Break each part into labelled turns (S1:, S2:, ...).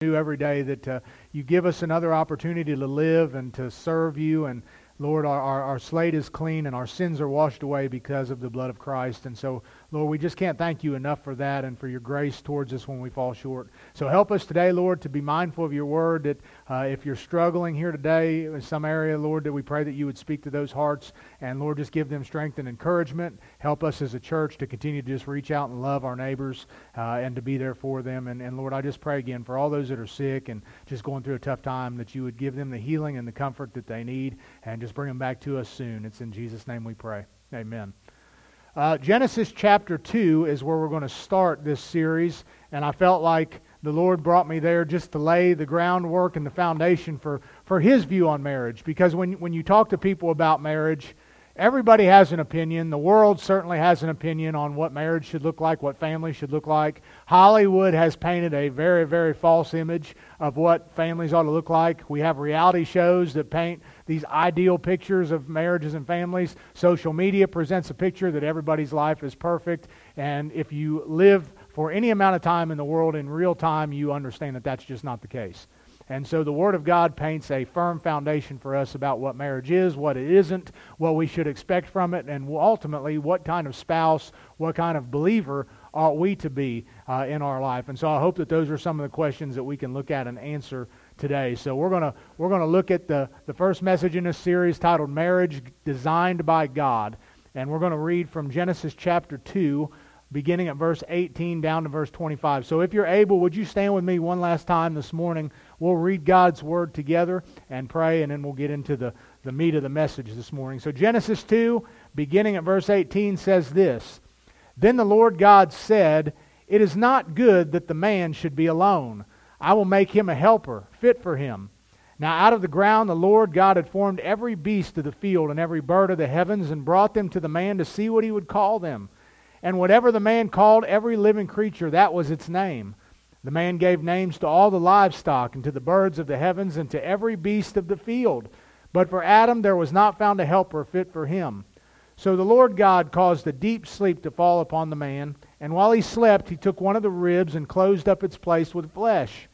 S1: anew every day that uh, you give us another opportunity to live and to serve you. And Lord, our, our, our slate is clean and our sins are washed away because of the blood of Christ. And so Lord, we just can't thank you enough for that and for your grace towards us when we fall short. So help us today, Lord, to be mindful of your word. That uh, if you're struggling here today in some area, Lord, that we pray that you would speak to those hearts. And Lord, just give them strength and encouragement. Help us as a church to continue to just reach out and love our neighbors uh, and to be there for them. And, and Lord, I just pray again for all those that are sick and just going through a tough time that you would give them the healing and the comfort that they need and just bring them back to us soon. It's in Jesus' name we pray. Amen. Uh, Genesis chapter 2 is where we're going to start this series, and I felt like the Lord brought me there just to lay the groundwork and the foundation for, for His view on marriage. Because when, when you talk to people about marriage, everybody has an opinion. The world certainly has an opinion on what marriage should look like, what family should look like. Hollywood has painted a very, very false image of what families ought to look like. We have reality shows that paint these ideal pictures of marriages and families. Social media presents a picture that everybody's life is perfect. And if you live for any amount of time in the world in real time, you understand that that's just not the case. And so the Word of God paints a firm foundation for us about what marriage is, what it isn't, what we should expect from it, and ultimately what kind of spouse, what kind of believer ought we to be uh, in our life. And so I hope that those are some of the questions that we can look at and answer today. So we're going to we're going to look at the, the first message in this series titled Marriage Designed by God. And we're going to read from Genesis chapter 2, beginning at verse 18 down to verse 25. So if you're able, would you stand with me one last time this morning? We'll read God's word together and pray, and then we'll get into the, the meat of the message this morning. So Genesis 2, beginning at verse 18, says this Then the Lord God said, It is not good that the man should be alone. I will make him a helper, fit for him. Now out of the ground the Lord God had formed every beast of the field and every bird of the heavens, and brought them to the man to see what he would call them. And whatever the man called every living creature, that was its name. The man gave names to all the livestock, and to the birds of the heavens, and to every beast of the field. But for Adam there was not found a helper fit for him. So the Lord God caused a deep sleep to fall upon the man, and while he slept, he took one of the ribs and closed up its place with flesh.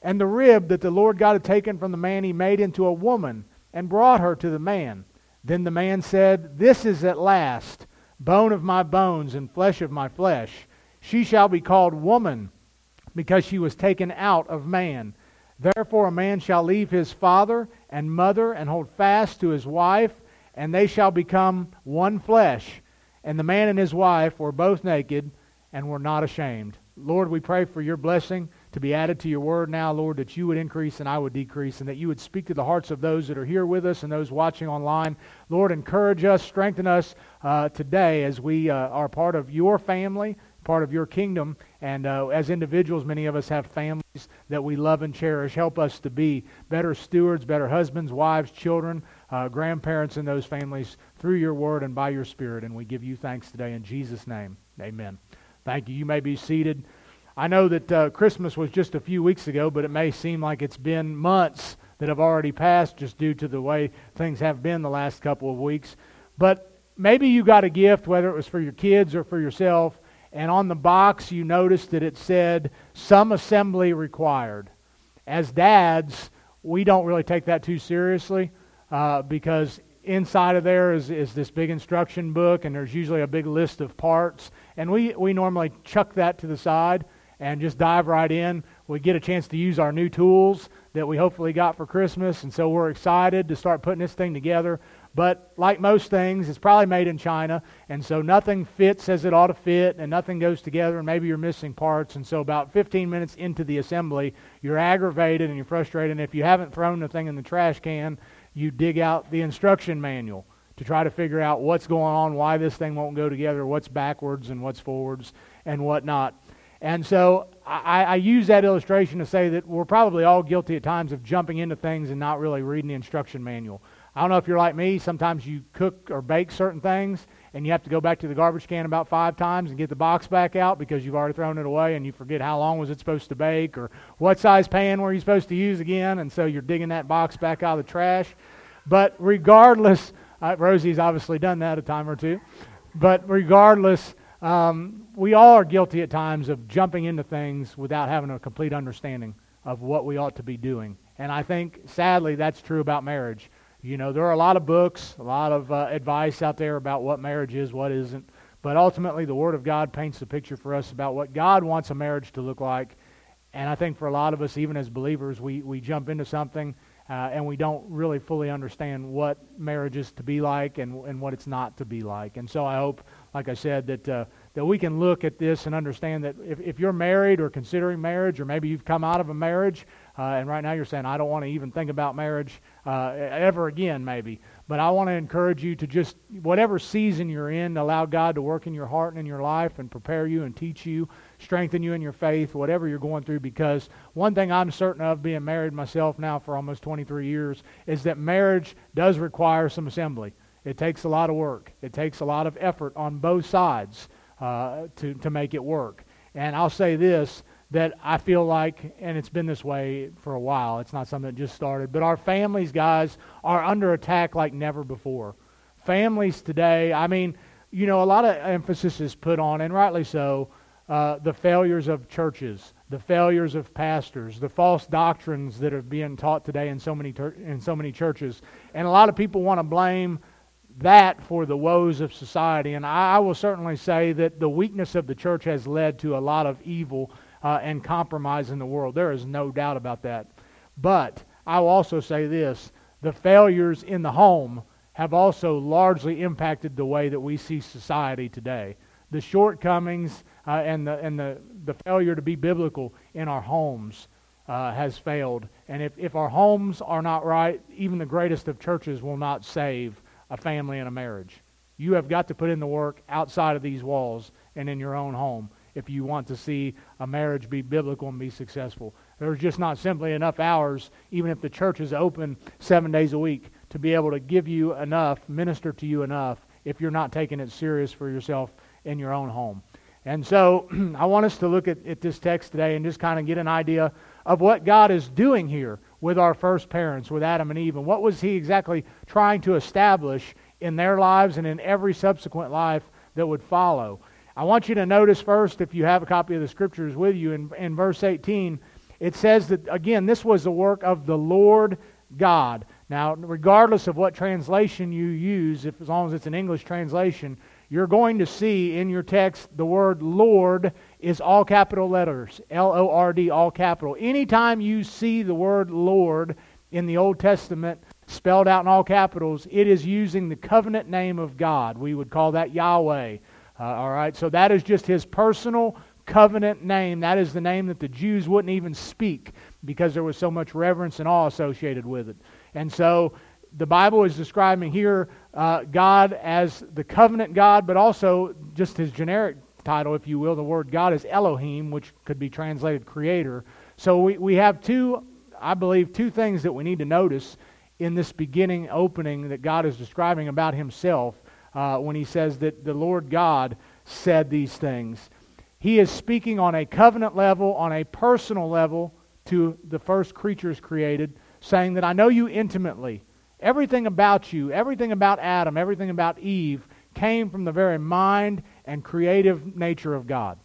S1: And the rib that the Lord God had taken from the man, he made into a woman and brought her to the man. Then the man said, This is at last bone of my bones and flesh of my flesh. She shall be called woman, because she was taken out of man. Therefore a man shall leave his father and mother and hold fast to his wife, and they shall become one flesh. And the man and his wife were both naked and were not ashamed. Lord, we pray for your blessing to be added to your word now, Lord, that you would increase and I would decrease, and that you would speak to the hearts of those that are here with us and those watching online. Lord, encourage us, strengthen us uh, today as we uh, are part of your family, part of your kingdom, and uh, as individuals, many of us have families that we love and cherish. Help us to be better stewards, better husbands, wives, children, uh, grandparents in those families through your word and by your spirit. And we give you thanks today in Jesus' name. Amen. Thank you. You may be seated. I know that uh, Christmas was just a few weeks ago, but it may seem like it's been months that have already passed just due to the way things have been the last couple of weeks. But maybe you got a gift, whether it was for your kids or for yourself, and on the box you noticed that it said, Some assembly required. As dads, we don't really take that too seriously uh, because inside of there is, is this big instruction book, and there's usually a big list of parts. And we, we normally chuck that to the side and just dive right in. We get a chance to use our new tools that we hopefully got for Christmas, and so we're excited to start putting this thing together. But like most things, it's probably made in China, and so nothing fits as it ought to fit, and nothing goes together, and maybe you're missing parts. And so, about 15 minutes into the assembly, you're aggravated and you're frustrated. And if you haven't thrown the thing in the trash can, you dig out the instruction manual to try to figure out what's going on, why this thing won't go together, what's backwards and what's forwards, and whatnot. And so I, I, use that illustration to say that we're probably all guilty at times of jumping into things and not really reading the instruction manual. I don't know if you're like me. Sometimes you cook or bake certain things and you have to go back to the garbage can about five times and get the box back out because you've already thrown it away and you forget how long was it supposed to bake or what size pan were you supposed to use again. And so you're digging that box back out of the trash. But regardless, uh, Rosie's obviously done that a time or two. But regardless, um, we all are guilty at times of jumping into things without having a complete understanding of what we ought to be doing. And I think, sadly, that's true about marriage. You know, there are a lot of books, a lot of uh, advice out there about what marriage is, what isn't. But ultimately, the Word of God paints the picture for us about what God wants a marriage to look like. And I think for a lot of us, even as believers, we, we jump into something uh, and we don't really fully understand what marriage is to be like and, and what it's not to be like. And so I hope, like I said, that, uh, that we can look at this and understand that if, if you're married or considering marriage, or maybe you've come out of a marriage, uh, and right now you're saying, I don't want to even think about marriage uh, ever again, maybe. But I want to encourage you to just, whatever season you're in, allow God to work in your heart and in your life and prepare you and teach you, strengthen you in your faith, whatever you're going through. Because one thing I'm certain of, being married myself now for almost 23 years, is that marriage does require some assembly. It takes a lot of work, it takes a lot of effort on both sides uh, to, to make it work. And I'll say this that I feel like, and it's been this way for a while, it's not something that just started, but our families, guys, are under attack like never before. Families today, I mean, you know, a lot of emphasis is put on, and rightly so, uh, the failures of churches, the failures of pastors, the false doctrines that are being taught today in so many in so many churches, and a lot of people want to blame that for the woes of society. And I, I will certainly say that the weakness of the church has led to a lot of evil uh, and compromise in the world. There is no doubt about that. But I will also say this the failures in the home have also largely impacted the way that we see society today. The shortcomings uh, and, the, and the, the failure to be biblical in our homes uh, has failed. And if, if our homes are not right, even the greatest of churches will not save a family and a marriage. You have got to put in the work outside of these walls and in your own home if you want to see a marriage be biblical and be successful. There's just not simply enough hours, even if the church is open seven days a week, to be able to give you enough, minister to you enough, if you're not taking it serious for yourself in your own home. And so I want us to look at, at this text today and just kind of get an idea of what God is doing here with our first parents, with Adam and Eve, and what was He exactly trying to establish in their lives and in every subsequent life that would follow. I want you to notice first, if you have a copy of the scriptures with you, in, in verse 18, it says that, again, this was the work of the Lord God. Now, regardless of what translation you use, if, as long as it's an English translation, you're going to see in your text the word Lord is all capital letters. L O R D, all capital. Anytime you see the word Lord in the Old Testament spelled out in all capitals, it is using the covenant name of God. We would call that Yahweh. Uh, all right, so that is just his personal covenant name. That is the name that the Jews wouldn't even speak because there was so much reverence and awe associated with it. And so the Bible is describing here uh, God as the covenant God, but also just his generic title, if you will. The word God is Elohim, which could be translated creator. So we, we have two, I believe, two things that we need to notice in this beginning opening that God is describing about himself uh, when he says that the Lord God said these things. He is speaking on a covenant level, on a personal level to the first creatures created, saying that I know you intimately. Everything about you, everything about Adam, everything about Eve came from the very mind and creative nature of God.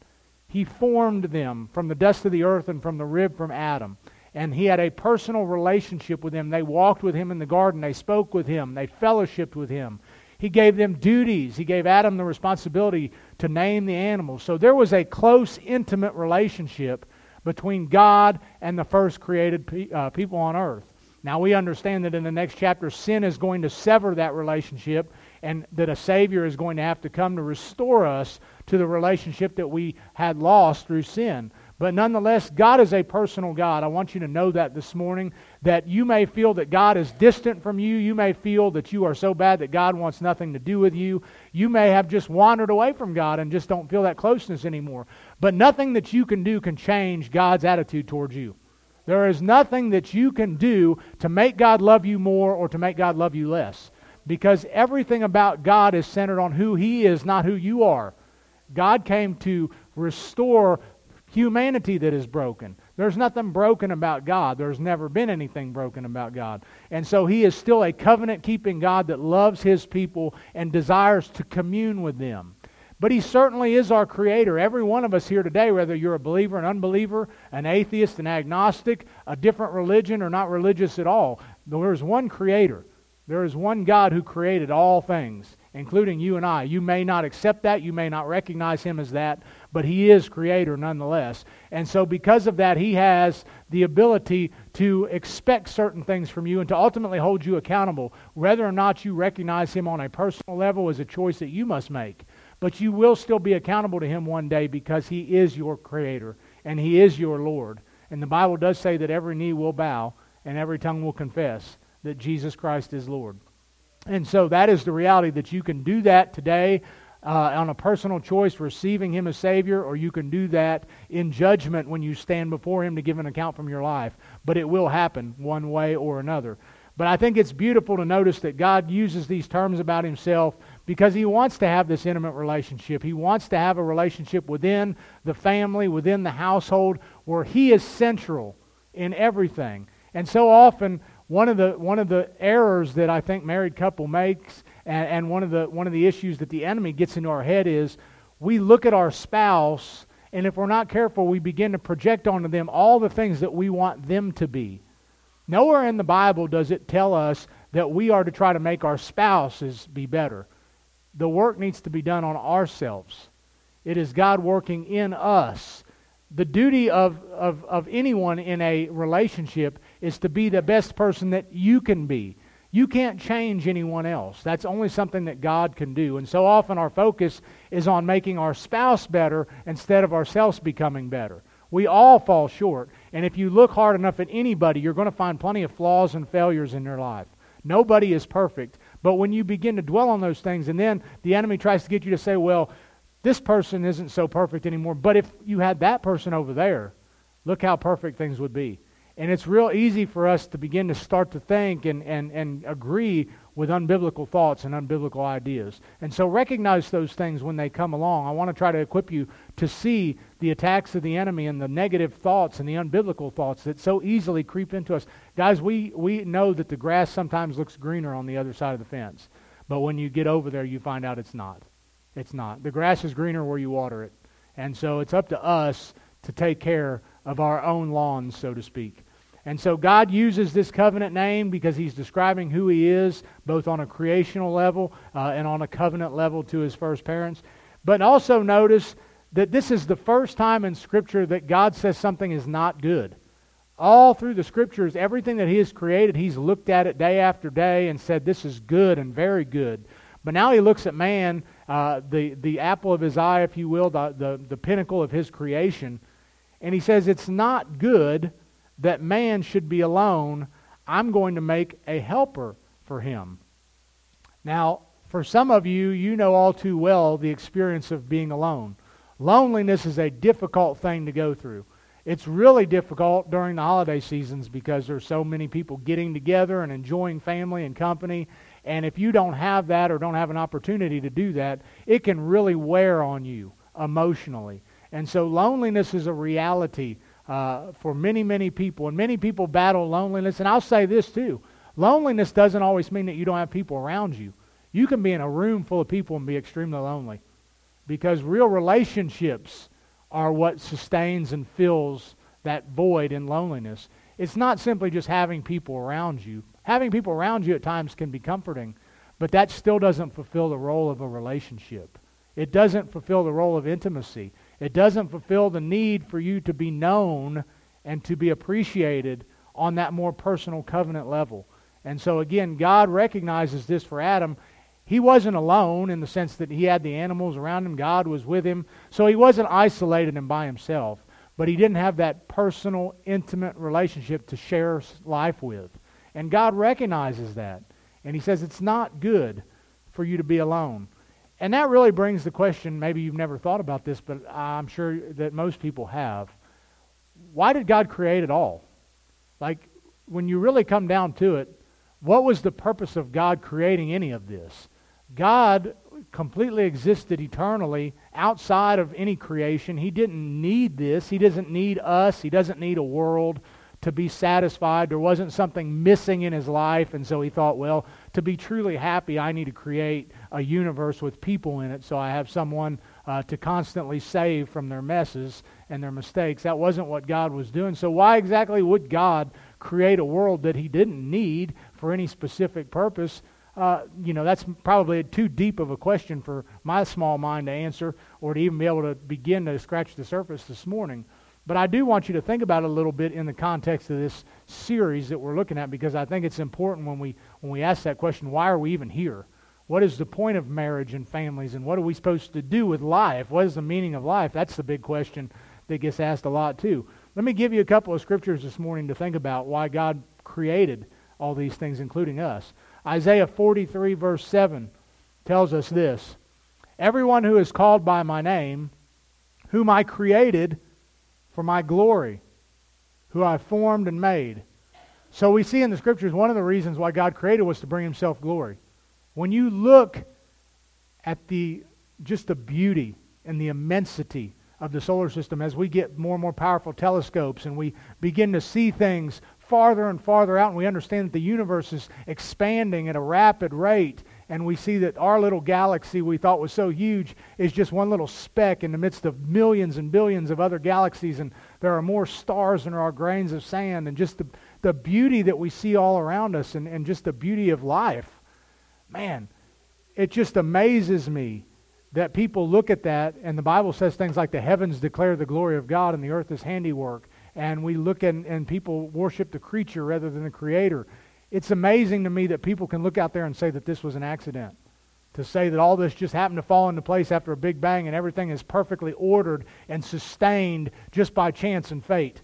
S1: He formed them from the dust of the earth and from the rib from Adam. And he had a personal relationship with them. They walked with him in the garden. They spoke with him. They fellowshipped with him. He gave them duties. He gave Adam the responsibility to name the animals. So there was a close, intimate relationship between God and the first created pe- uh, people on earth. Now we understand that in the next chapter, sin is going to sever that relationship and that a Savior is going to have to come to restore us to the relationship that we had lost through sin. But nonetheless, God is a personal God. I want you to know that this morning, that you may feel that God is distant from you. You may feel that you are so bad that God wants nothing to do with you. You may have just wandered away from God and just don't feel that closeness anymore. But nothing that you can do can change God's attitude towards you. There is nothing that you can do to make God love you more or to make God love you less. Because everything about God is centered on who He is, not who you are. God came to restore humanity that is broken. There's nothing broken about God. There's never been anything broken about God. And so He is still a covenant keeping God that loves His people and desires to commune with them. But He certainly is our Creator. Every one of us here today, whether you're a believer, an unbeliever, an atheist, an agnostic, a different religion, or not religious at all, there is one Creator. There is one God who created all things, including you and I. You may not accept that, you may not recognize Him as that, but He is Creator nonetheless. And so, because of that, He has the ability to expect certain things from you and to ultimately hold you accountable. Whether or not you recognize Him on a personal level is a choice that you must make. But you will still be accountable to Him one day because He is your Creator and He is your Lord. And the Bible does say that every knee will bow and every tongue will confess that Jesus Christ is Lord. And so that is the reality that you can do that today uh, on a personal choice, receiving Him as Savior, or you can do that in judgment when you stand before Him to give an account from your life. But it will happen one way or another. But I think it's beautiful to notice that God uses these terms about Himself because He wants to have this intimate relationship. He wants to have a relationship within the family, within the household, where He is central in everything. And so often, one of the one of the errors that I think married couple makes, and, and one of the one of the issues that the enemy gets into our head is we look at our spouse, and if we're not careful, we begin to project onto them all the things that we want them to be. Nowhere in the Bible does it tell us that we are to try to make our spouses be better. The work needs to be done on ourselves. It is God working in us. The duty of, of, of anyone in a relationship is to be the best person that you can be. You can't change anyone else. That's only something that God can do. And so often our focus is on making our spouse better instead of ourselves becoming better. We all fall short. And if you look hard enough at anybody, you're going to find plenty of flaws and failures in their life. Nobody is perfect. But when you begin to dwell on those things, and then the enemy tries to get you to say, well, this person isn't so perfect anymore. But if you had that person over there, look how perfect things would be. And it's real easy for us to begin to start to think and, and, and agree with unbiblical thoughts and unbiblical ideas. And so recognize those things when they come along. I want to try to equip you to see the attacks of the enemy and the negative thoughts and the unbiblical thoughts that so easily creep into us. Guys, we, we know that the grass sometimes looks greener on the other side of the fence. But when you get over there, you find out it's not. It's not. The grass is greener where you water it. And so it's up to us to take care of our own lawns, so to speak. And so God uses this covenant name because he's describing who he is, both on a creational level uh, and on a covenant level to his first parents. But also notice that this is the first time in Scripture that God says something is not good. All through the Scriptures, everything that he has created, he's looked at it day after day and said, This is good and very good. But now he looks at man, uh, the, the apple of his eye, if you will, the, the, the pinnacle of his creation, and he says, It's not good that man should be alone. I'm going to make a helper for him. Now, for some of you, you know all too well the experience of being alone. Loneliness is a difficult thing to go through. It's really difficult during the holiday seasons because there's so many people getting together and enjoying family and company. And if you don't have that or don't have an opportunity to do that, it can really wear on you emotionally. And so loneliness is a reality uh, for many, many people. And many people battle loneliness. And I'll say this too loneliness doesn't always mean that you don't have people around you. You can be in a room full of people and be extremely lonely because real relationships are what sustains and fills that void in loneliness. It's not simply just having people around you. Having people around you at times can be comforting, but that still doesn't fulfill the role of a relationship. It doesn't fulfill the role of intimacy. It doesn't fulfill the need for you to be known and to be appreciated on that more personal covenant level. And so, again, God recognizes this for Adam. He wasn't alone in the sense that he had the animals around him, God was with him. So he wasn't isolated and by himself. But he didn't have that personal, intimate relationship to share life with. And God recognizes that. And he says it's not good for you to be alone. And that really brings the question maybe you've never thought about this, but I'm sure that most people have. Why did God create it all? Like, when you really come down to it, what was the purpose of God creating any of this? God completely existed eternally outside of any creation. He didn't need this. He doesn't need us. He doesn't need a world to be satisfied. There wasn't something missing in his life, and so he thought, well, to be truly happy, I need to create a universe with people in it so I have someone uh, to constantly save from their messes and their mistakes. That wasn't what God was doing. So, why exactly would God create a world that He didn't need for any specific purpose? Uh, you know, that's probably too deep of a question for my small mind to answer or to even be able to begin to scratch the surface this morning. But I do want you to think about it a little bit in the context of this series that we're looking at because I think it's important when we when we ask that question, why are we even here? What is the point of marriage and families and what are we supposed to do with life? What is the meaning of life? That's the big question that gets asked a lot too. Let me give you a couple of scriptures this morning to think about why God created all these things including us. Isaiah 43 verse 7 tells us this. Everyone who is called by my name, whom I created, for my glory, who I formed and made. So we see in the scriptures one of the reasons why God created was to bring himself glory. When you look at the just the beauty and the immensity of the solar system as we get more and more powerful telescopes and we begin to see things farther and farther out and we understand that the universe is expanding at a rapid rate and we see that our little galaxy we thought was so huge is just one little speck in the midst of millions and billions of other galaxies, and there are more stars than there are grains of sand, and just the, the beauty that we see all around us, and, and just the beauty of life. Man, it just amazes me that people look at that, and the Bible says things like the heavens declare the glory of God, and the earth is handiwork. And we look at, and people worship the creature rather than the creator. It's amazing to me that people can look out there and say that this was an accident. To say that all this just happened to fall into place after a big bang and everything is perfectly ordered and sustained just by chance and fate.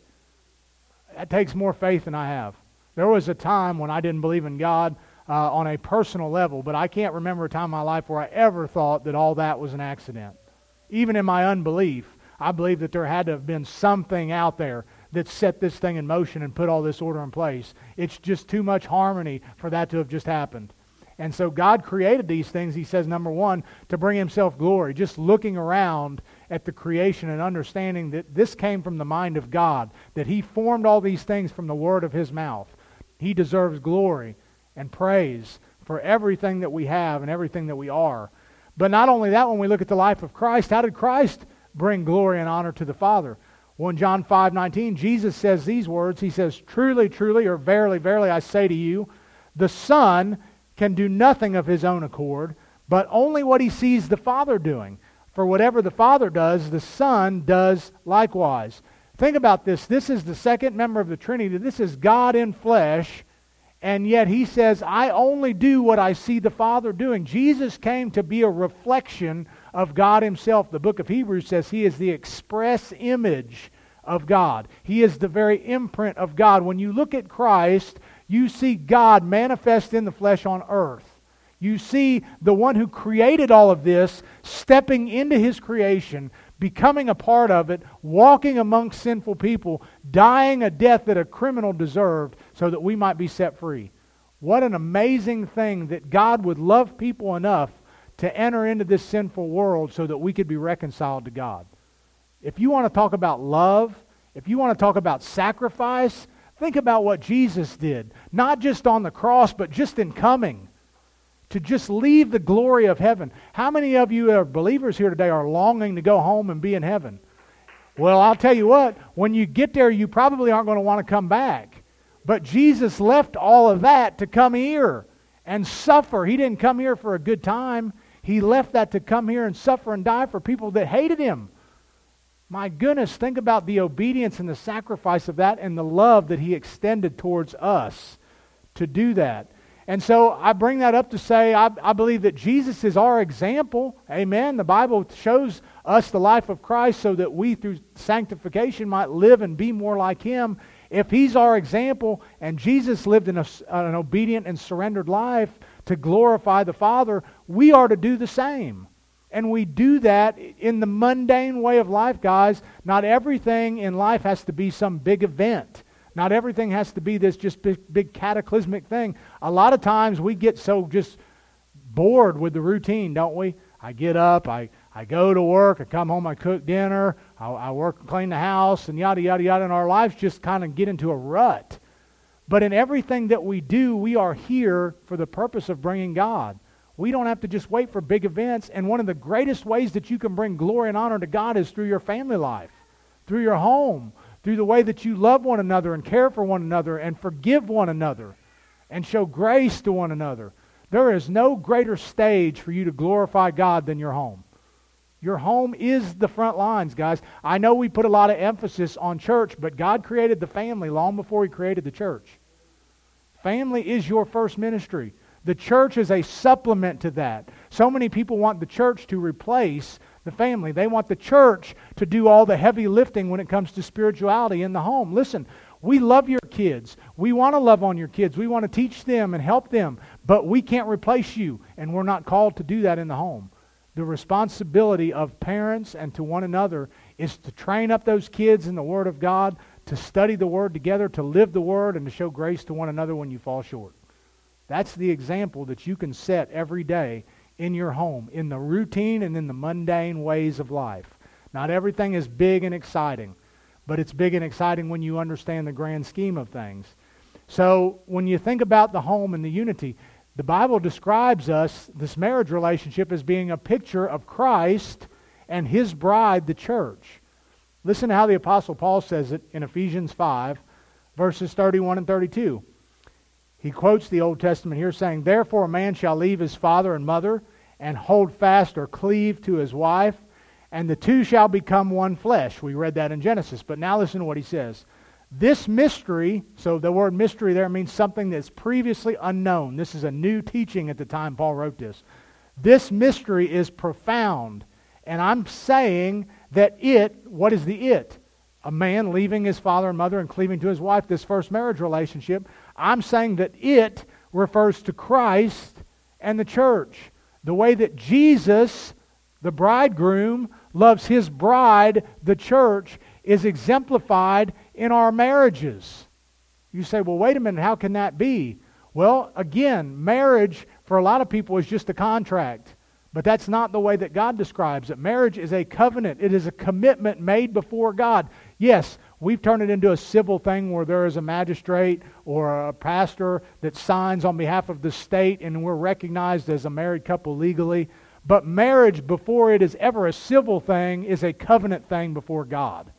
S1: That takes more faith than I have. There was a time when I didn't believe in God uh, on a personal level, but I can't remember a time in my life where I ever thought that all that was an accident. Even in my unbelief, I believe that there had to have been something out there that set this thing in motion and put all this order in place. It's just too much harmony for that to have just happened. And so God created these things, he says, number one, to bring himself glory. Just looking around at the creation and understanding that this came from the mind of God, that he formed all these things from the word of his mouth. He deserves glory and praise for everything that we have and everything that we are. But not only that, when we look at the life of Christ, how did Christ bring glory and honor to the Father? 1 John 5 19, Jesus says these words. He says, Truly, truly, or verily, verily, I say to you, the Son can do nothing of his own accord, but only what he sees the Father doing. For whatever the Father does, the Son does likewise. Think about this. This is the second member of the Trinity. This is God in flesh. And yet he says, I only do what I see the Father doing. Jesus came to be a reflection of God Himself. The book of Hebrews says He is the express image of God. He is the very imprint of God. When you look at Christ, you see God manifest in the flesh on earth. You see the one who created all of this stepping into his creation, becoming a part of it, walking amongst sinful people, dying a death that a criminal deserved so that we might be set free. What an amazing thing that God would love people enough to enter into this sinful world so that we could be reconciled to God. If you want to talk about love, if you want to talk about sacrifice, think about what Jesus did. Not just on the cross, but just in coming. To just leave the glory of heaven. How many of you are believers here today are longing to go home and be in heaven? Well, I'll tell you what, when you get there, you probably aren't going to want to come back. But Jesus left all of that to come here and suffer. He didn't come here for a good time. He left that to come here and suffer and die for people that hated him. My goodness, think about the obedience and the sacrifice of that and the love that he extended towards us to do that. And so I bring that up to say I, I, believe that Jesus is our example. Amen. The Bible shows us the life of Christ so that we, through sanctification, might live and be more like him. If he's our example and Jesus lived in a, an obedient and surrendered life, to glorify the Father, we are to do the same. And we do that in the mundane way of life, guys. Not everything in life has to be some big event. Not everything has to be this just big, big cataclysmic thing. A lot of times we get so just bored with the routine, don't we? I get up, I, I go to work, I come home, I cook dinner, I, I work and clean the house, and yada, yada, yada. And our lives just kind of get into a rut. But in everything that we do, we are here for the purpose of bringing God. We don't have to just wait for big events. And one of the greatest ways that you can bring glory and honor to God is through your family life, through your home, through the way that you love one another and care for one another and forgive one another and show grace to one another. There is no greater stage for you to glorify God than your home. Your home is the front lines, guys. I know we put a lot of emphasis on church, but God created the family long before He created the church. Family is your first ministry. The church is a supplement to that. So many people want the church to replace the family. They want the church to do all the heavy lifting when it comes to spirituality in the home. Listen, we love your kids. We want to love on your kids. We want to teach them and help them, but we can't replace you, and we're not called to do that in the home. The responsibility of parents and to one another is to train up those kids in the Word of God, to study the Word together, to live the Word, and to show grace to one another when you fall short. That's the example that you can set every day in your home, in the routine and in the mundane ways of life. Not everything is big and exciting, but it's big and exciting when you understand the grand scheme of things. So when you think about the home and the unity, the Bible describes us, this marriage relationship, as being a picture of Christ and his bride, the church. Listen to how the Apostle Paul says it in Ephesians 5, verses 31 and 32. He quotes the Old Testament here saying, Therefore a man shall leave his father and mother and hold fast or cleave to his wife, and the two shall become one flesh. We read that in Genesis. But now listen to what he says. This mystery, so the word mystery there means something that's previously unknown. This is a new teaching at the time Paul wrote this. This mystery is profound. And I'm saying that it, what is the it? A man leaving his father and mother and cleaving to his wife, this first marriage relationship. I'm saying that it refers to Christ and the church. The way that Jesus, the bridegroom, loves his bride, the church, is exemplified in our marriages. You say, well, wait a minute, how can that be? Well, again, marriage for a lot of people is just a contract. But that's not the way that God describes it. Marriage is a covenant, it is a commitment made before God. Yes, we've turned it into a civil thing where there is a magistrate or a pastor that signs on behalf of the state and we're recognized as a married couple legally. But marriage, before it is ever a civil thing, is a covenant thing before God.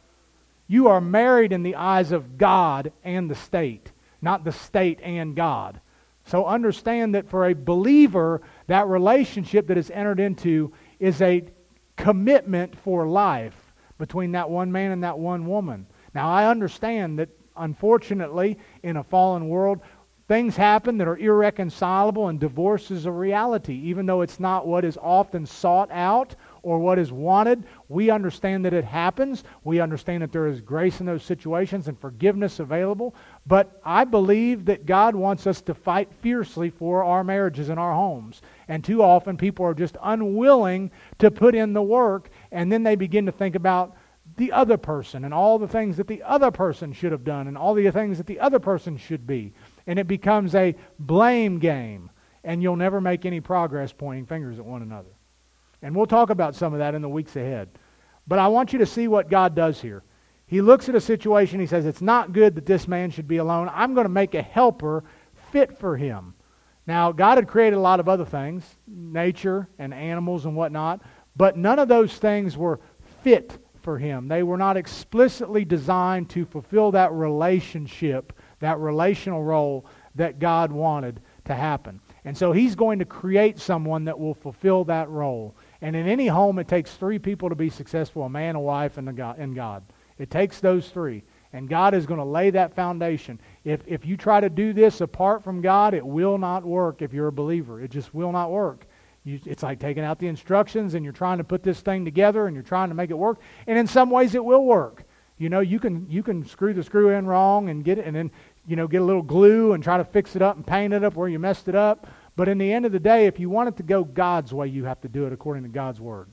S1: You are married in the eyes of God and the state, not the state and God. So understand that for a believer, that relationship that is entered into is a commitment for life between that one man and that one woman. Now, I understand that unfortunately, in a fallen world, things happen that are irreconcilable, and divorce is a reality. Even though it's not what is often sought out or what is wanted. We understand that it happens. We understand that there is grace in those situations and forgiveness available. But I believe that God wants us to fight fiercely for our marriages and our homes. And too often people are just unwilling to put in the work, and then they begin to think about the other person and all the things that the other person should have done and all the things that the other person should be. And it becomes a blame game, and you'll never make any progress pointing fingers at one another. And we'll talk about some of that in the weeks ahead. But I want you to see what God does here. He looks at a situation, he says, It's not good that this man should be alone. I'm going to make a helper fit for him. Now, God had created a lot of other things, nature and animals and whatnot, but none of those things were fit for him. They were not explicitly designed to fulfill that relationship, that relational role that God wanted to happen. And so he's going to create someone that will fulfill that role. And in any home, it takes three people to be successful a man, a wife, and, God, and God. It takes those three. And God is going to lay that foundation. If, if you try to do this apart from God, it will not work if you're a believer. It just will not work. You, it's like taking out the instructions and you're trying to put this thing together and you're trying to make it work. And in some ways, it will work. You know, you can, you can screw the screw in wrong and get it, and then, you know, get a little glue and try to fix it up and paint it up where you messed it up. But in the end of the day, if you want it to go God's way, you have to do it according to God's word.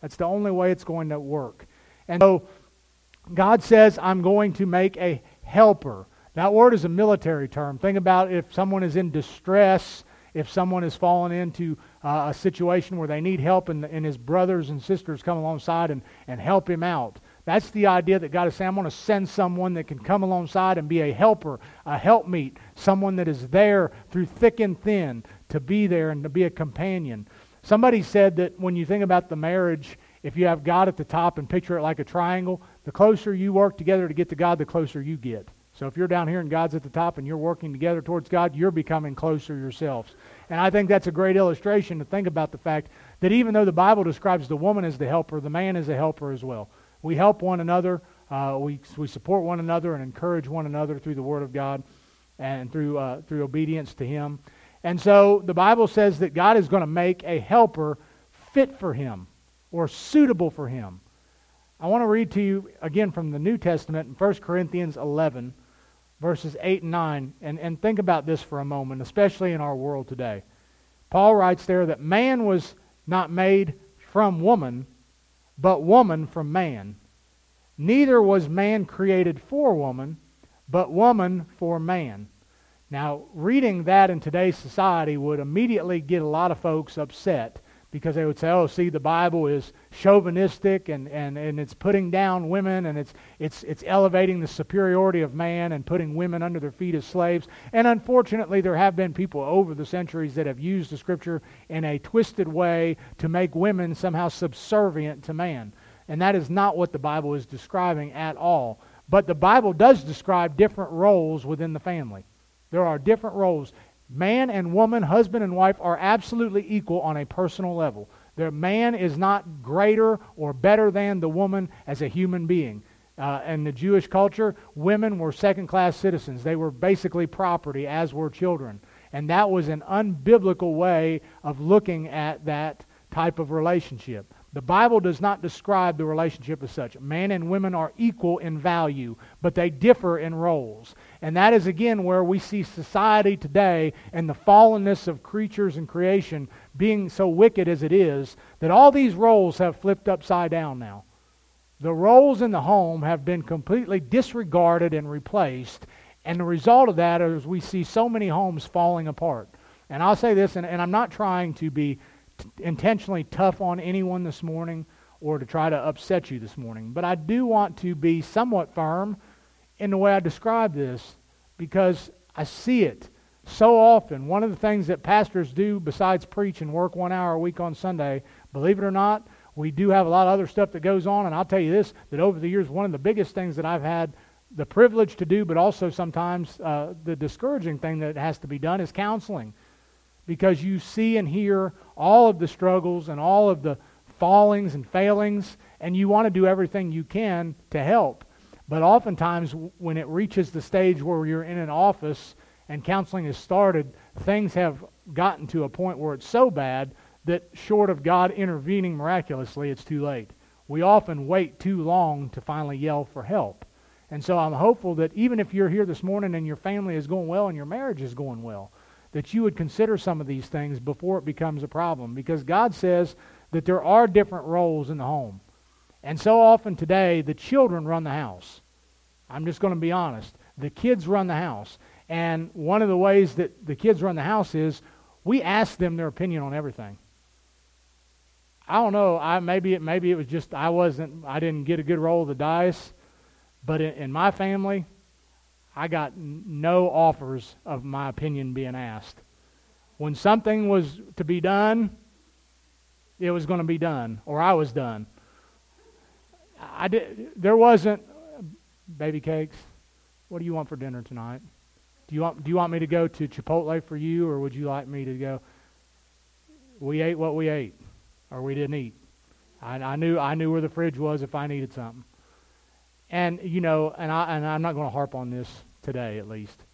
S1: That's the only way it's going to work. And so God says, I'm going to make a helper. That word is a military term. Think about if someone is in distress, if someone has fallen into uh, a situation where they need help and, and his brothers and sisters come alongside and, and help him out. That's the idea that God is saying, I'm going to send someone that can come alongside and be a helper, a helpmeet, someone that is there through thick and thin to be there and to be a companion. Somebody said that when you think about the marriage, if you have God at the top and picture it like a triangle, the closer you work together to get to God, the closer you get. So if you're down here and God's at the top and you're working together towards God, you're becoming closer yourselves. And I think that's a great illustration to think about the fact that even though the Bible describes the woman as the helper, the man is a helper as well. We help one another, uh, we, we support one another and encourage one another through the Word of God and through, uh, through obedience to Him. And so the Bible says that God is going to make a helper fit for him or suitable for him. I want to read to you again from the New Testament in 1 Corinthians 11, verses 8 and 9, and, and think about this for a moment, especially in our world today. Paul writes there that man was not made from woman, but woman from man. Neither was man created for woman, but woman for man. Now, reading that in today's society would immediately get a lot of folks upset because they would say, oh, see, the Bible is chauvinistic and, and, and it's putting down women and it's, it's, it's elevating the superiority of man and putting women under their feet as slaves. And unfortunately, there have been people over the centuries that have used the Scripture in a twisted way to make women somehow subservient to man. And that is not what the Bible is describing at all. But the Bible does describe different roles within the family. There are different roles. Man and woman, husband and wife, are absolutely equal on a personal level. The man is not greater or better than the woman as a human being. Uh, in the Jewish culture, women were second class citizens. They were basically property, as were children. And that was an unbiblical way of looking at that type of relationship. The Bible does not describe the relationship as such. Man and women are equal in value, but they differ in roles. And that is again where we see society today and the fallenness of creatures and creation being so wicked as it is, that all these roles have flipped upside down now. The roles in the home have been completely disregarded and replaced. And the result of that is we see so many homes falling apart. And I'll say this, and, and I'm not trying to be intentionally tough on anyone this morning or to try to upset you this morning. But I do want to be somewhat firm in the way I describe this because I see it so often. One of the things that pastors do besides preach and work one hour a week on Sunday, believe it or not, we do have a lot of other stuff that goes on. And I'll tell you this that over the years, one of the biggest things that I've had the privilege to do, but also sometimes uh, the discouraging thing that has to be done is counseling because you see and hear all of the struggles and all of the fallings and failings, and you want to do everything you can to help. But oftentimes, when it reaches the stage where you're in an office and counseling is started, things have gotten to a point where it's so bad that, short of God intervening miraculously, it's too late. We often wait too long to finally yell for help. And so I'm hopeful that even if you're here this morning and your family is going well and your marriage is going well, that you would consider some of these things before it becomes a problem. Because God says that there are different roles in the home. And so often today, the children run the house. I'm just going to be honest. The kids run the house. And one of the ways that the kids run the house is we ask them their opinion on everything. I don't know. I maybe it maybe it was just I wasn't I didn't get a good roll of the dice, but in, in my family, I got no offers of my opinion being asked. When something was to be done, it was going to be done, or I was done. I did, there wasn't baby cakes. What do you want for dinner tonight? Do you want do you want me to go to Chipotle for you, or would you like me to go? We ate what we ate, or we didn't eat. I, I knew I knew where the fridge was if I needed something. And, you know, and, I, and I'm not going to harp on this today at least.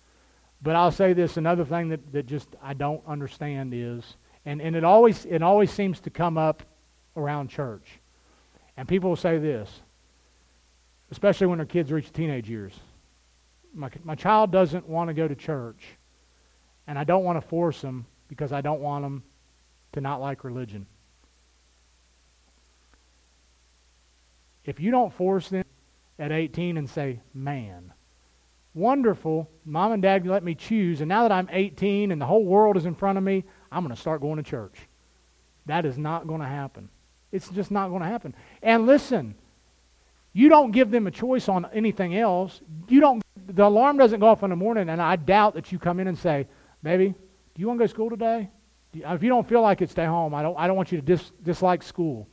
S1: But I'll say this another thing that, that just I don't understand is, and, and it, always, it always seems to come up around church. And people will say this, especially when their kids reach teenage years. My, my child doesn't want to go to church, and I don't want to force them because I don't want them to not like religion. If you don't force them, at 18 and say, man, wonderful. Mom and dad let me choose. And now that I'm 18 and the whole world is in front of me, I'm going to start going to church. That is not going to happen. It's just not going to happen. And listen, you don't give them a choice on anything else. You don't. The alarm doesn't go off in the morning, and I doubt that you come in and say, "Baby, do you want to go to school today?" If you don't feel like it, stay home. I don't, I don't want you to dis, dislike school.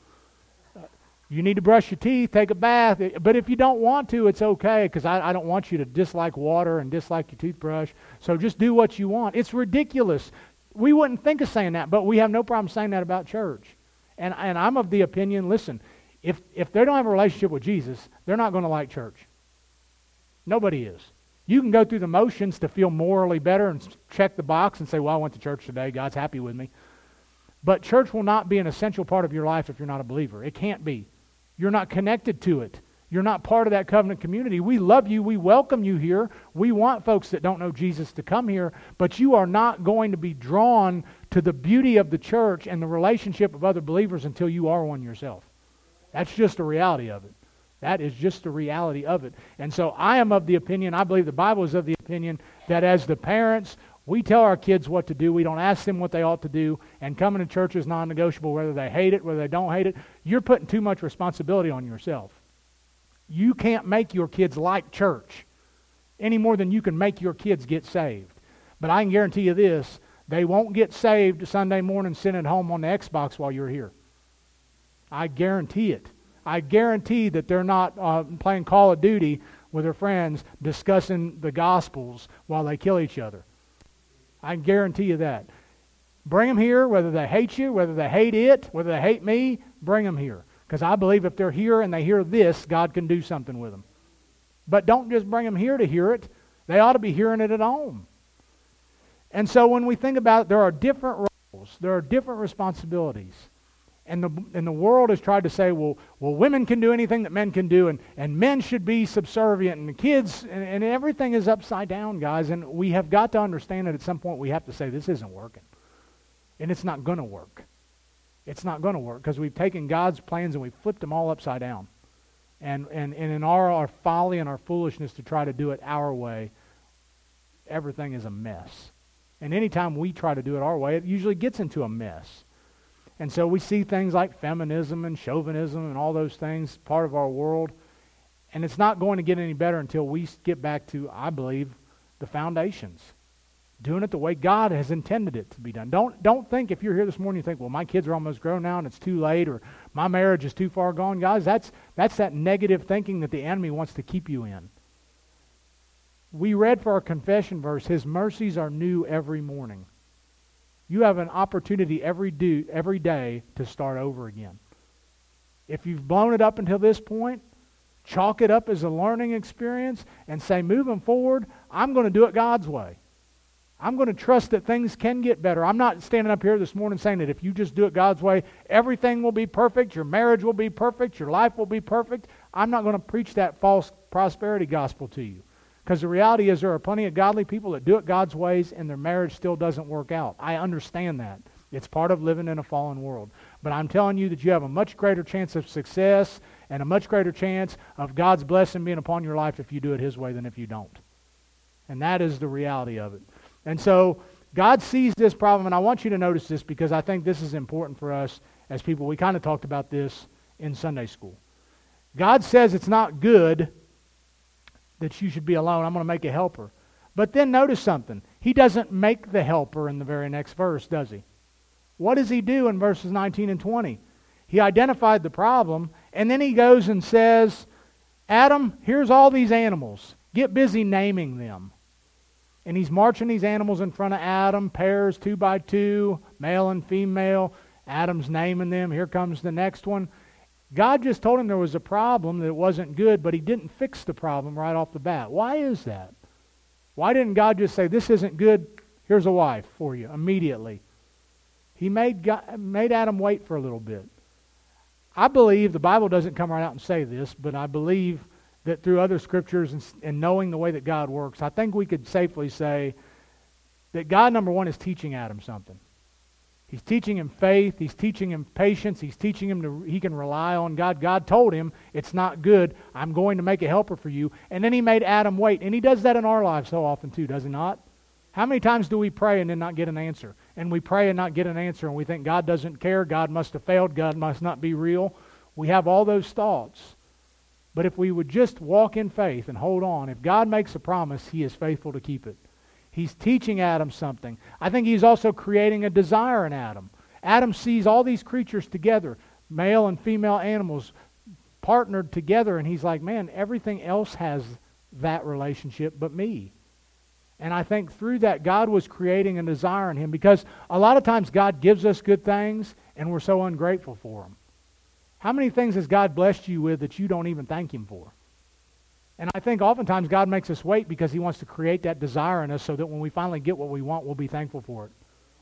S1: You need to brush your teeth, take a bath. But if you don't want to, it's okay because I, I don't want you to dislike water and dislike your toothbrush. So just do what you want. It's ridiculous. We wouldn't think of saying that, but we have no problem saying that about church. And, and I'm of the opinion listen, if, if they don't have a relationship with Jesus, they're not going to like church. Nobody is. You can go through the motions to feel morally better and check the box and say, well, I went to church today. God's happy with me. But church will not be an essential part of your life if you're not a believer. It can't be. You're not connected to it. You're not part of that covenant community. We love you. We welcome you here. We want folks that don't know Jesus to come here, but you are not going to be drawn to the beauty of the church and the relationship of other believers until you are one yourself. That's just the reality of it. That is just the reality of it. And so I am of the opinion, I believe the Bible is of the opinion, that as the parents, we tell our kids what to do. We don't ask them what they ought to do. And coming to church is non negotiable, whether they hate it, whether they don't hate it. You're putting too much responsibility on yourself. You can't make your kids like church any more than you can make your kids get saved. But I can guarantee you this they won't get saved Sunday morning sitting at home on the Xbox while you're here. I guarantee it. I guarantee that they're not uh, playing Call of Duty with their friends discussing the Gospels while they kill each other. I guarantee you that. Bring them here, whether they hate you, whether they hate it, whether they hate me, bring them here. Because I believe if they're here and they hear this, God can do something with them. But don't just bring them here to hear it. They ought to be hearing it at home. And so when we think about it, there are different roles, there are different responsibilities. And the, and the world has tried to say, well, well, women can do anything that men can do, and, and men should be subservient, and the kids, and, and everything is upside down, guys. And we have got to understand that at some point we have to say, this isn't working. And it's not going to work. It's not going to work because we've taken God's plans and we've flipped them all upside down. And, and, and in our, our folly and our foolishness to try to do it our way, everything is a mess. And anytime we try to do it our way, it usually gets into a mess. And so we see things like feminism and chauvinism and all those things part of our world. And it's not going to get any better until we get back to, I believe, the foundations. Doing it the way God has intended it to be done. Don't, don't think if you're here this morning, you think, well, my kids are almost grown now and it's too late or my marriage is too far gone. Guys, that's, that's that negative thinking that the enemy wants to keep you in. We read for our confession verse, His mercies are new every morning. You have an opportunity every, do, every day to start over again. If you've blown it up until this point, chalk it up as a learning experience and say, moving forward, I'm going to do it God's way. I'm going to trust that things can get better. I'm not standing up here this morning saying that if you just do it God's way, everything will be perfect, your marriage will be perfect, your life will be perfect. I'm not going to preach that false prosperity gospel to you. Because the reality is, there are plenty of godly people that do it God's ways and their marriage still doesn't work out. I understand that. It's part of living in a fallen world. But I'm telling you that you have a much greater chance of success and a much greater chance of God's blessing being upon your life if you do it His way than if you don't. And that is the reality of it. And so God sees this problem, and I want you to notice this because I think this is important for us as people. We kind of talked about this in Sunday school. God says it's not good that you should be alone. I'm going to make a helper. But then notice something. He doesn't make the helper in the very next verse, does he? What does he do in verses 19 and 20? He identified the problem, and then he goes and says, Adam, here's all these animals. Get busy naming them. And he's marching these animals in front of Adam, pairs two by two, male and female. Adam's naming them. Here comes the next one. God just told him there was a problem, that it wasn't good, but he didn't fix the problem right off the bat. Why is that? Why didn't God just say, This isn't good, here's a wife for you immediately? He made, God, made Adam wait for a little bit. I believe, the Bible doesn't come right out and say this, but I believe that through other scriptures and, and knowing the way that God works, I think we could safely say that God, number one, is teaching Adam something. He's teaching him faith. He's teaching him patience. He's teaching him to he can rely on God. God told him it's not good. I'm going to make a helper for you. And then he made Adam wait. And he does that in our lives so often too, does he not? How many times do we pray and then not get an answer? And we pray and not get an answer and we think God doesn't care, God must have failed, God must not be real. We have all those thoughts. But if we would just walk in faith and hold on, if God makes a promise, he is faithful to keep it. He's teaching Adam something. I think he's also creating a desire in Adam. Adam sees all these creatures together, male and female animals partnered together, and he's like, man, everything else has that relationship but me. And I think through that, God was creating a desire in him because a lot of times God gives us good things and we're so ungrateful for them. How many things has God blessed you with that you don't even thank Him for? And I think oftentimes God makes us wait because He wants to create that desire in us so that when we finally get what we want, we'll be thankful for it.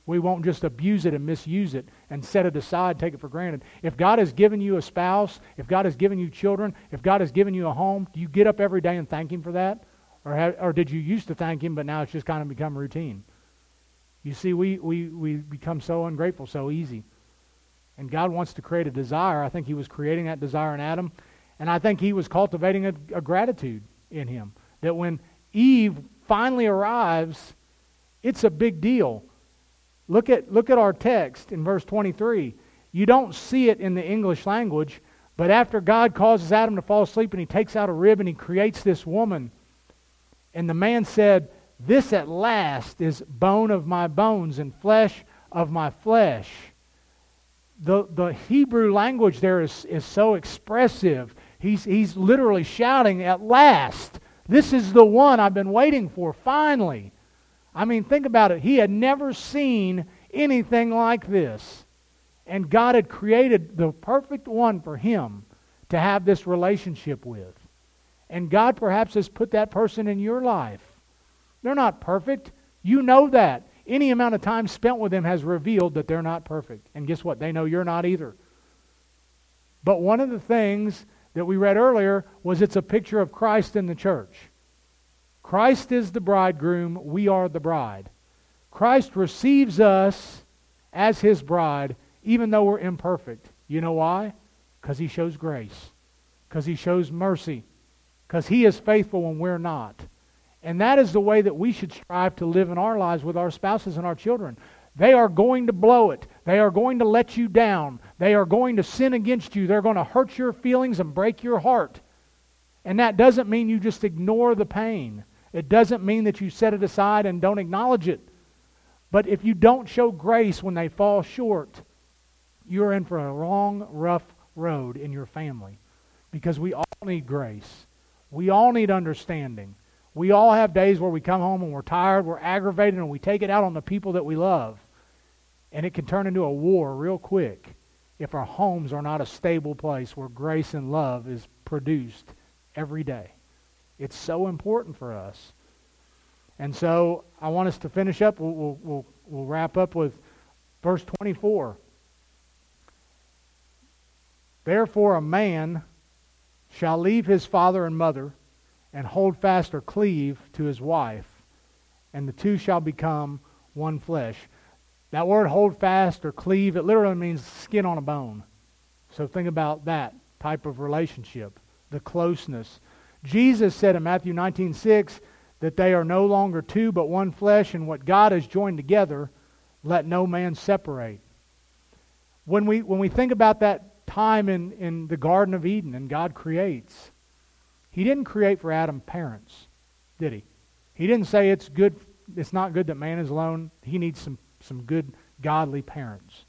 S1: We won't just abuse it and misuse it and set it aside, take it for granted. If God has given you a spouse, if God has given you children, if God has given you a home, do you get up every day and thank Him for that? Or, have, or did you used to thank Him, but now it's just kind of become routine? You see, we, we, we become so ungrateful so easy. And God wants to create a desire. I think He was creating that desire in Adam. And I think He was cultivating a, a gratitude in him. That when Eve finally arrives, it's a big deal. Look at, look at our text in verse 23. You don't see it in the English language, but after God causes Adam to fall asleep and he takes out a rib and he creates this woman, and the man said, This at last is bone of my bones and flesh of my flesh. The, the Hebrew language there is, is so expressive. He's, he's literally shouting, At last! This is the one I've been waiting for, finally. I mean, think about it. He had never seen anything like this. And God had created the perfect one for him to have this relationship with. And God perhaps has put that person in your life. They're not perfect. You know that. Any amount of time spent with them has revealed that they're not perfect. And guess what? They know you're not either. But one of the things that we read earlier was it's a picture of Christ in the church. Christ is the bridegroom, we are the bride. Christ receives us as his bride, even though we're imperfect. You know why? Because he shows grace, because he shows mercy, because he is faithful when we're not. And that is the way that we should strive to live in our lives with our spouses and our children. They are going to blow it. They are going to let you down. They are going to sin against you. They're going to hurt your feelings and break your heart. And that doesn't mean you just ignore the pain. It doesn't mean that you set it aside and don't acknowledge it. But if you don't show grace when they fall short, you're in for a long, rough road in your family. Because we all need grace. We all need understanding. We all have days where we come home and we're tired, we're aggravated, and we take it out on the people that we love. And it can turn into a war real quick if our homes are not a stable place where grace and love is produced every day. It's so important for us. And so I want us to finish up. We'll, we'll, we'll, we'll wrap up with verse 24. Therefore, a man shall leave his father and mother and hold fast or cleave to his wife, and the two shall become one flesh. That word hold fast or cleave, it literally means skin on a bone. So think about that type of relationship, the closeness. Jesus said in Matthew 19 6 that they are no longer two but one flesh, and what God has joined together, let no man separate. When we, when we think about that time in, in the Garden of Eden and God creates, He didn't create for Adam parents, did He? He didn't say it's good, it's not good that man is alone. He needs some, some good, godly parents.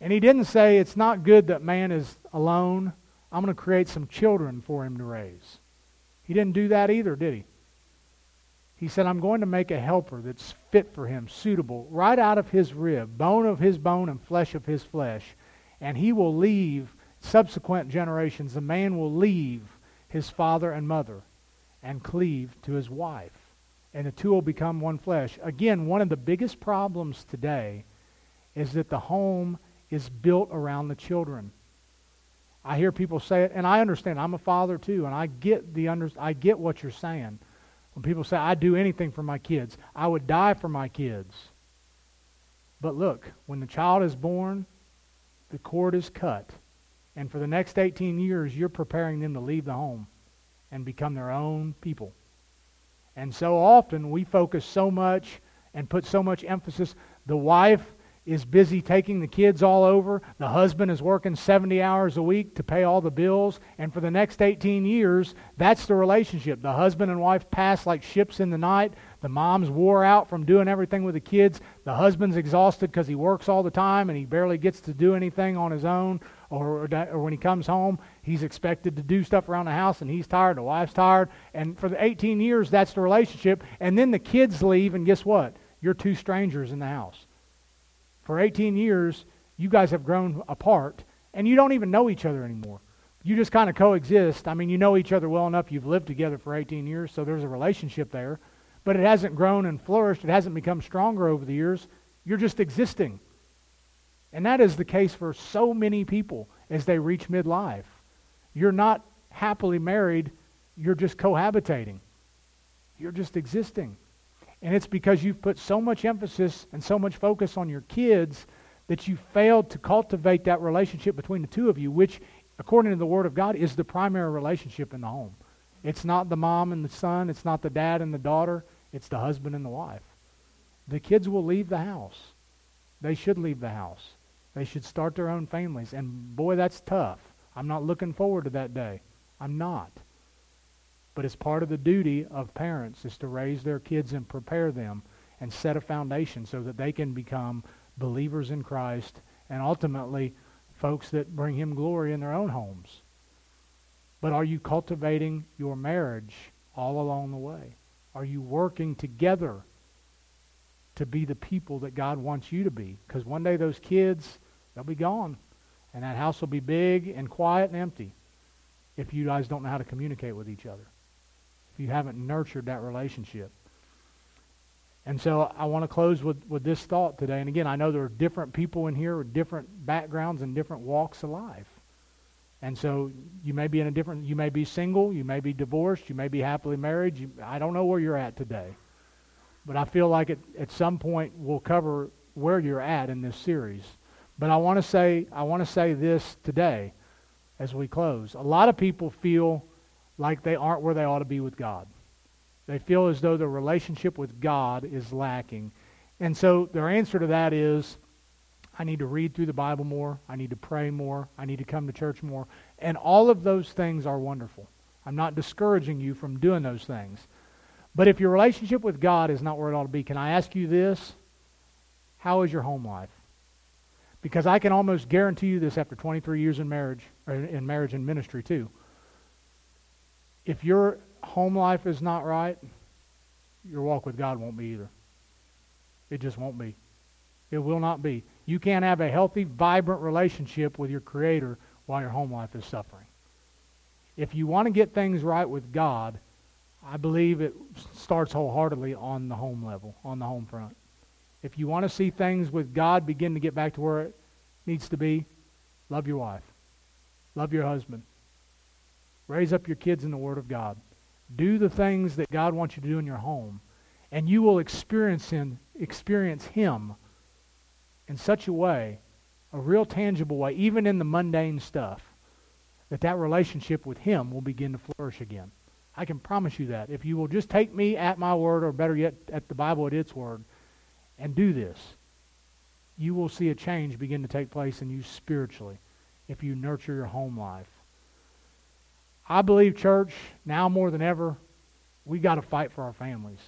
S1: And He didn't say it's not good that man is alone. I'm going to create some children for him to raise. He didn't do that either, did he? He said, I'm going to make a helper that's fit for him, suitable, right out of his rib, bone of his bone and flesh of his flesh. And he will leave subsequent generations, the man will leave his father and mother and cleave to his wife. And the two will become one flesh. Again, one of the biggest problems today is that the home is built around the children. I hear people say it, and I understand. I'm a father too, and I get the under, I get what you're saying. When people say, I'd do anything for my kids," I would die for my kids. But look, when the child is born, the cord is cut, and for the next 18 years, you're preparing them to leave the home and become their own people. And so often we focus so much and put so much emphasis. The wife is busy taking the kids all over. The husband is working 70 hours a week to pay all the bills. And for the next 18 years, that's the relationship. The husband and wife pass like ships in the night. The mom's wore out from doing everything with the kids. The husband's exhausted because he works all the time and he barely gets to do anything on his own. Or, or when he comes home, he's expected to do stuff around the house and he's tired. The wife's tired. And for the 18 years, that's the relationship. And then the kids leave, and guess what? You're two strangers in the house. For 18 years, you guys have grown apart, and you don't even know each other anymore. You just kind of coexist. I mean, you know each other well enough. You've lived together for 18 years, so there's a relationship there. But it hasn't grown and flourished. It hasn't become stronger over the years. You're just existing. And that is the case for so many people as they reach midlife. You're not happily married, you're just cohabitating. You're just existing. And it's because you've put so much emphasis and so much focus on your kids that you failed to cultivate that relationship between the two of you, which, according to the Word of God, is the primary relationship in the home. It's not the mom and the son, it's not the dad and the daughter, it's the husband and the wife. The kids will leave the house. They should leave the house. They should start their own families. And boy, that's tough. I'm not looking forward to that day. I'm not. But it's part of the duty of parents is to raise their kids and prepare them and set a foundation so that they can become believers in Christ and ultimately folks that bring him glory in their own homes. But are you cultivating your marriage all along the way? Are you working together to be the people that God wants you to be? Because one day those kids, they'll be gone. And that house will be big and quiet and empty if you guys don't know how to communicate with each other if you haven't nurtured that relationship. And so I want to close with, with this thought today. And again, I know there are different people in here with different backgrounds and different walks of life. And so you may be in a different, you may be single, you may be divorced, you may be happily married. You, I don't know where you're at today. But I feel like it, at some point we'll cover where you're at in this series. But I want to say, I want to say this today as we close. A lot of people feel like they aren't where they ought to be with God. They feel as though their relationship with God is lacking. And so their answer to that is I need to read through the Bible more. I need to pray more. I need to come to church more. And all of those things are wonderful. I'm not discouraging you from doing those things. But if your relationship with God is not where it ought to be, can I ask you this? How is your home life? Because I can almost guarantee you this after 23 years in marriage, in marriage and ministry too if your home life is not right, your walk with God won't be either. It just won't be. It will not be. You can't have a healthy, vibrant relationship with your Creator while your home life is suffering. If you want to get things right with God, I believe it starts wholeheartedly on the home level, on the home front. If you want to see things with God begin to get back to where it needs to be, love your wife. Love your husband. Raise up your kids in the Word of God. Do the things that God wants you to do in your home. And you will experience him, experience him in such a way, a real tangible way, even in the mundane stuff, that that relationship with him will begin to flourish again. I can promise you that. If you will just take me at my word, or better yet, at the Bible at its word, and do this, you will see a change begin to take place in you spiritually if you nurture your home life. I believe, church, now more than ever, we got to fight for our families.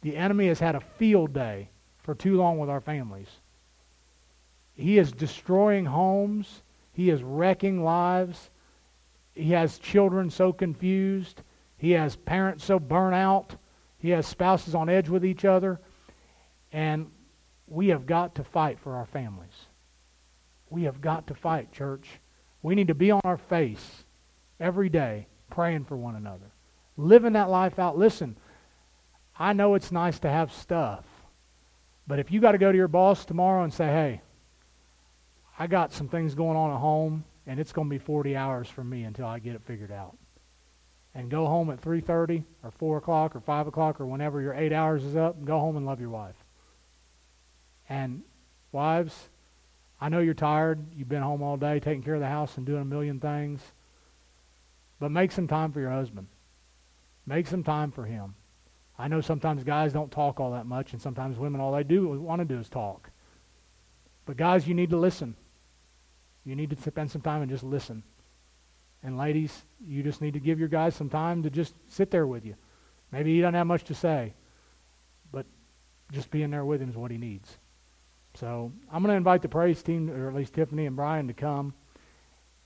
S1: The enemy has had a field day for too long with our families. He is destroying homes. He is wrecking lives. He has children so confused. He has parents so burnt out. He has spouses on edge with each other. And we have got to fight for our families. We have got to fight, church. We need to be on our face every day praying for one another, living that life out. Listen, I know it's nice to have stuff, but if you got to go to your boss tomorrow and say, hey, I got some things going on at home, and it's going to be 40 hours for me until I get it figured out. And go home at 3.30 or 4 o'clock or 5 o'clock or whenever your 8 hours is up, and go home and love your wife. And wives, I know you're tired. You've been home all day taking care of the house and doing a million things. But make some time for your husband. Make some time for him. I know sometimes guys don't talk all that much, and sometimes women, all they do want to do is talk. But guys, you need to listen. You need to spend some time and just listen. And ladies, you just need to give your guys some time to just sit there with you. Maybe he doesn't have much to say, but just being there with him is what he needs. So I'm going to invite the praise team, or at least Tiffany and Brian, to come.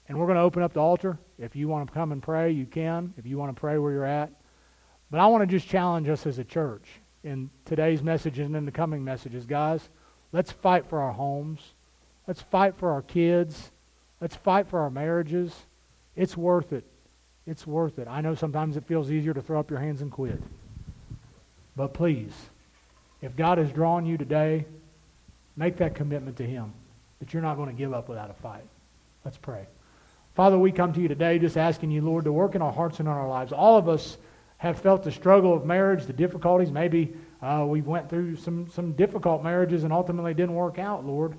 S1: And we're going to open up the altar. If you want to come and pray, you can. If you want to pray where you're at. But I want to just challenge us as a church in today's message and in the coming messages. Guys, let's fight for our homes. Let's fight for our kids. Let's fight for our marriages. It's worth it. It's worth it. I know sometimes it feels easier to throw up your hands and quit. But please, if God has drawn you today, make that commitment to Him that you're not going to give up without a fight. Let's pray. Father, we come to you today just asking you, Lord, to work in our hearts and in our lives. All of us have felt the struggle of marriage, the difficulties. Maybe uh, we went through some, some difficult marriages and ultimately didn't work out, Lord.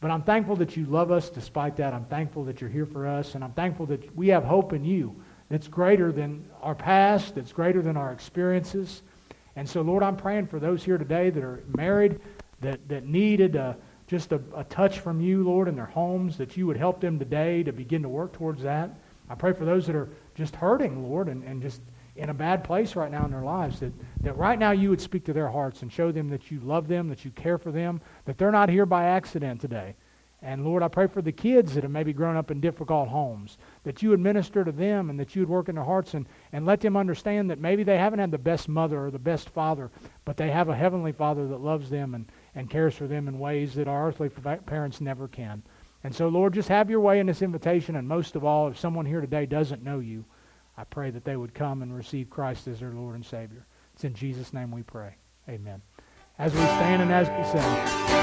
S1: But I'm thankful that you love us despite that. I'm thankful that you're here for us, and I'm thankful that we have hope in you that's greater than our past, that's greater than our experiences. And so, Lord, I'm praying for those here today that are married, that, that needed a, just a, a touch from you, Lord, in their homes, that you would help them today to begin to work towards that. I pray for those that are just hurting, Lord, and, and just in a bad place right now in their lives, that, that right now you would speak to their hearts and show them that you love them, that you care for them, that they're not here by accident today. And Lord, I pray for the kids that have maybe grown up in difficult homes, that you would minister to them and that you would work in their hearts and, and let them understand that maybe they haven't had the best mother or the best father, but they have a heavenly father that loves them and, and cares for them in ways that our earthly parents never can. And so, Lord, just have your way in this invitation. And most of all, if someone here today doesn't know you, I pray that they would come and receive Christ as their Lord and Savior. It's in Jesus' name we pray. Amen. As we stand and as we sing.